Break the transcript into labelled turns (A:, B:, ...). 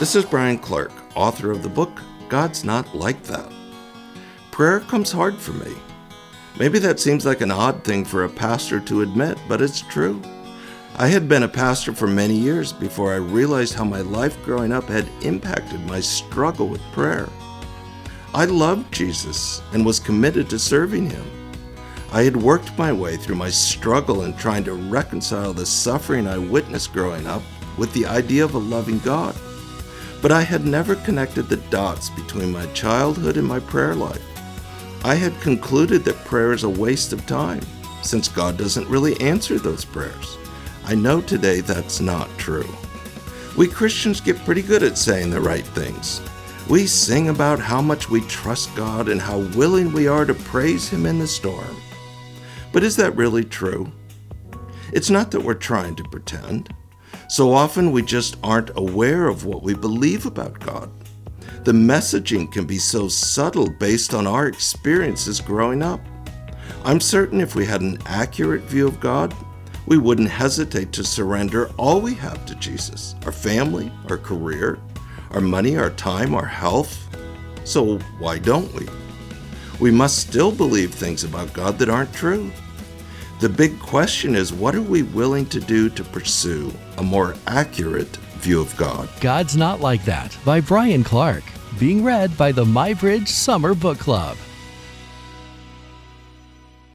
A: This is Brian Clark, author of the book God's Not Like That. Prayer comes hard for me. Maybe that seems like an odd thing for a pastor to admit, but it's true. I had been a pastor for many years before I realized how my life growing up had impacted my struggle with prayer. I loved Jesus and was committed to serving him. I had worked my way through my struggle in trying to reconcile the suffering I witnessed growing up with the idea of a loving God. But I had never connected the dots between my childhood and my prayer life. I had concluded that prayer is a waste of time, since God doesn't really answer those prayers. I know today that's not true. We Christians get pretty good at saying the right things. We sing about how much we trust God and how willing we are to praise Him in the storm. But is that really true? It's not that we're trying to pretend. So often we just aren't aware of what we believe about God. The messaging can be so subtle based on our experiences growing up. I'm certain if we had an accurate view of God, we wouldn't hesitate to surrender all we have to Jesus our family, our career, our money, our time, our health. So why don't we? We must still believe things about God that aren't true. The big question is what are we willing to do to pursue a more accurate view of God?
B: God's Not Like That by Brian Clark. Being read by the MyBridge Summer Book Club.